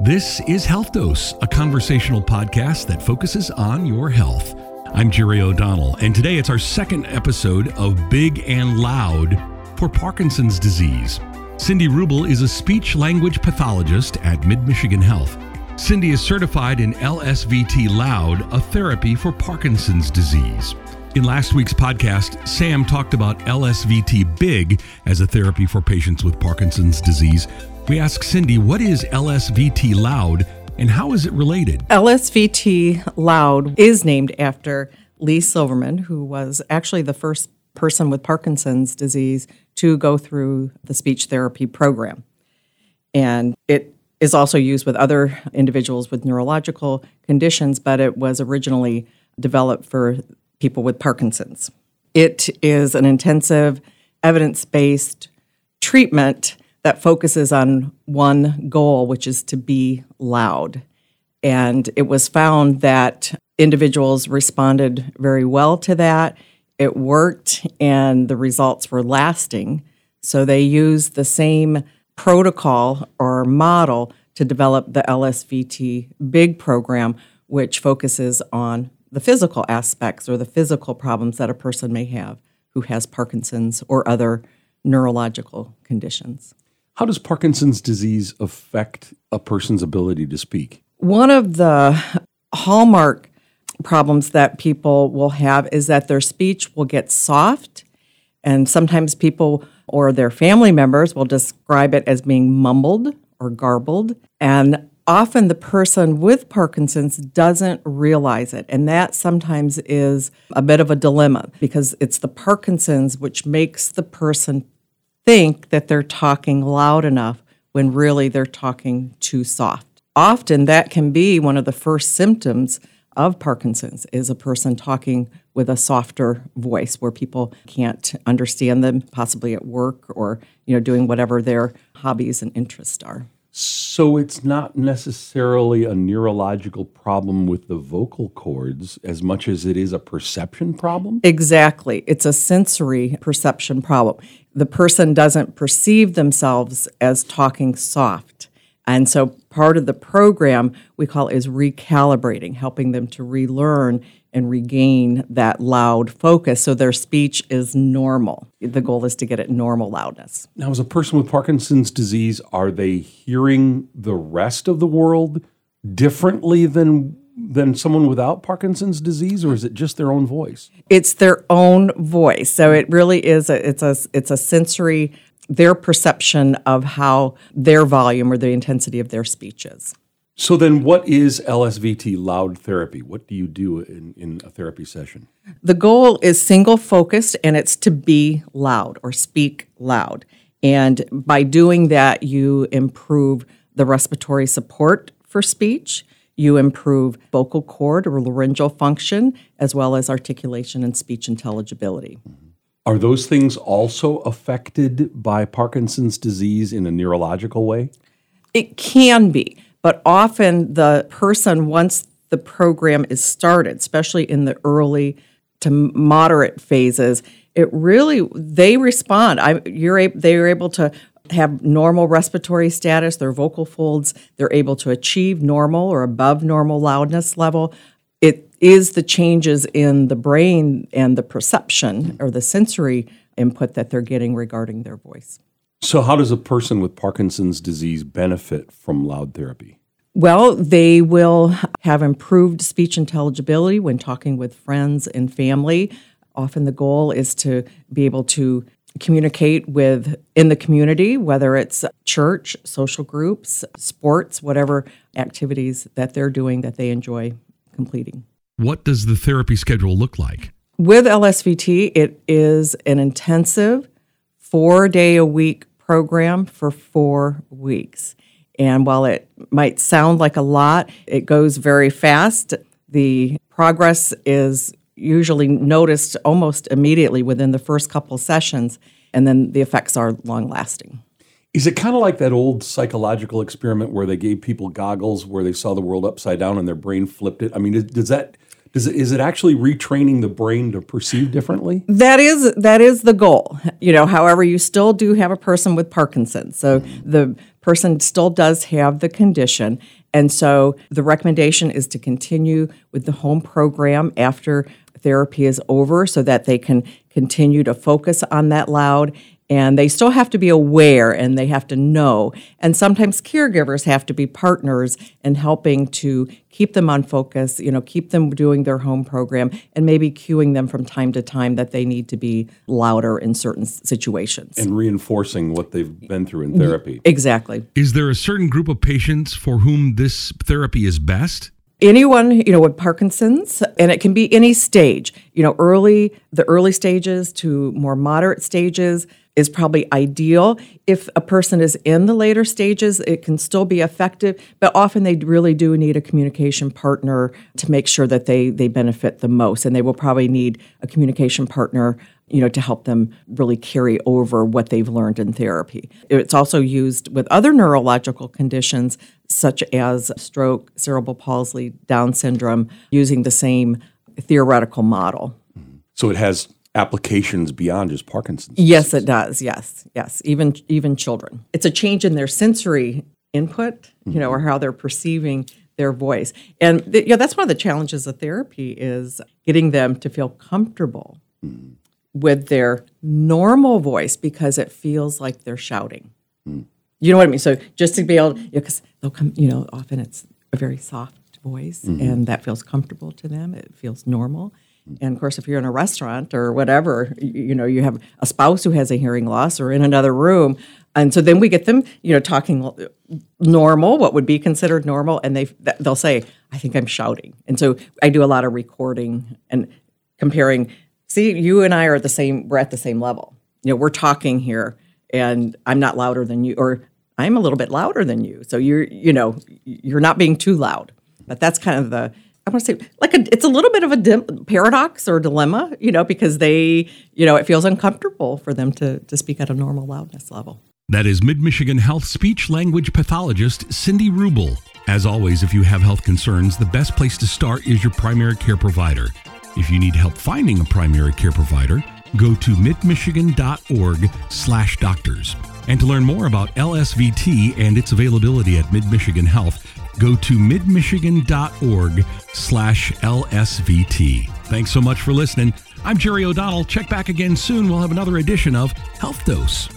This is Health Dose, a conversational podcast that focuses on your health. I'm Jerry O'Donnell, and today it's our second episode of Big and Loud for Parkinson's disease. Cindy Rubel is a speech language pathologist at Mid Michigan Health. Cindy is certified in LSVT Loud, a therapy for Parkinson's disease. In last week's podcast, Sam talked about LSVT Big as a therapy for patients with Parkinson's disease. We asked Cindy, what is LSVT Loud and how is it related? LSVT Loud is named after Lee Silverman, who was actually the first person with Parkinson's disease to go through the speech therapy program. And it is also used with other individuals with neurological conditions, but it was originally developed for people with Parkinson's. It is an intensive, evidence based treatment that focuses on one goal, which is to be loud. And it was found that individuals responded very well to that. It worked, and the results were lasting. So they used the same protocol or model to develop the LSVT Big program, which focuses on the physical aspects or the physical problems that a person may have who has Parkinson's or other neurological conditions. How does Parkinson's disease affect a person's ability to speak? One of the hallmark problems that people will have is that their speech will get soft, and sometimes people or their family members will describe it as being mumbled or garbled. And often the person with Parkinson's doesn't realize it. And that sometimes is a bit of a dilemma because it's the Parkinson's which makes the person think that they're talking loud enough when really they're talking too soft. Often that can be one of the first symptoms of Parkinson's is a person talking with a softer voice where people can't understand them possibly at work or you know doing whatever their hobbies and interests are. So it's not necessarily a neurological problem with the vocal cords as much as it is a perception problem? Exactly. It's a sensory perception problem. The person doesn't perceive themselves as talking soft. And so part of the program we call is recalibrating, helping them to relearn and regain that loud focus so their speech is normal. The goal is to get it normal loudness. Now, as a person with Parkinson's disease, are they hearing the rest of the world differently than than someone without Parkinson's disease, or is it just their own voice? It's their own voice. So it really is. A, it's a it's a sensory their perception of how their volume or the intensity of their speech is. So then, what is LSVT loud therapy? What do you do in, in a therapy session? The goal is single focused, and it's to be loud or speak loud. And by doing that, you improve the respiratory support for speech. You improve vocal cord or laryngeal function, as well as articulation and speech intelligibility. Mm-hmm. Are those things also affected by Parkinson's disease in a neurological way? It can be. But often the person, once the program is started, especially in the early to moderate phases, it really they respond. I, you're they're able to have normal respiratory status, their vocal folds, they're able to achieve normal or above normal loudness level. It is the changes in the brain and the perception or the sensory input that they're getting regarding their voice. So, how does a person with Parkinson's disease benefit from loud therapy? Well, they will have improved speech intelligibility when talking with friends and family. Often the goal is to be able to communicate with in the community, whether it's church, social groups, sports, whatever activities that they're doing that they enjoy completing. What does the therapy schedule look like? With LSVT, it is an intensive four day a week program for four weeks. And while it might sound like a lot, it goes very fast. The progress is usually noticed almost immediately within the first couple sessions, and then the effects are long lasting. Is it kind of like that old psychological experiment where they gave people goggles where they saw the world upside down and their brain flipped it? I mean, does that Is it, is it actually retraining the brain to perceive differently? That is that is the goal. You know, however, you still do have a person with Parkinson's, so the person still does have the condition, and so the recommendation is to continue with the home program after therapy is over, so that they can continue to focus on that loud and they still have to be aware and they have to know. And sometimes caregivers have to be partners in helping to keep them on focus, you know, keep them doing their home program and maybe cueing them from time to time that they need to be louder in certain situations. And reinforcing what they've been through in therapy. Exactly. Is there a certain group of patients for whom this therapy is best? anyone you know with parkinson's and it can be any stage you know early the early stages to more moderate stages is probably ideal. If a person is in the later stages, it can still be effective, but often they really do need a communication partner to make sure that they they benefit the most and they will probably need a communication partner you know to help them really carry over what they've learned in therapy. It's also used with other neurological conditions such as stroke, cerebral palsy, down syndrome using the same theoretical model. So it has applications beyond just Parkinson's. Yes, it does. Yes, yes. Even even children. It's a change in their sensory input, you know, or how they're perceiving their voice. And th- yeah, that's one of the challenges of therapy is getting them to feel comfortable mm. with their normal voice because it feels like they're shouting. Mm. You know what I mean? So just to be able, because you know, they'll come, you know, often it's a very soft voice mm-hmm. and that feels comfortable to them. It feels normal. And of course, if you're in a restaurant or whatever, you, you, know, you have a spouse who has a hearing loss or in another room. And so then we get them, you know, talking normal, what would be considered normal, and they they'll say, "I think I'm shouting." And so I do a lot of recording and comparing. See, you and I are at the same. We're at the same level. You know, we're talking here, and I'm not louder than you, or I'm a little bit louder than you. So you're, you know, you're not being too loud. But that's kind of the I want to say like a, it's a little bit of a dim, paradox or dilemma, you know, because they, you know, it feels uncomfortable for them to to speak at a normal loudness level. That is Mid Michigan Health speech language pathologist Cindy Rubel. As always, if you have health concerns, the best place to start is your primary care provider. If you need help finding a primary care provider, go to midmichigan.org slash doctors. And to learn more about LSVT and its availability at Mid Michigan Health, go to midmichigan.org slash LSVT. Thanks so much for listening. I'm Jerry O'Donnell. Check back again soon. We'll have another edition of Health Dose.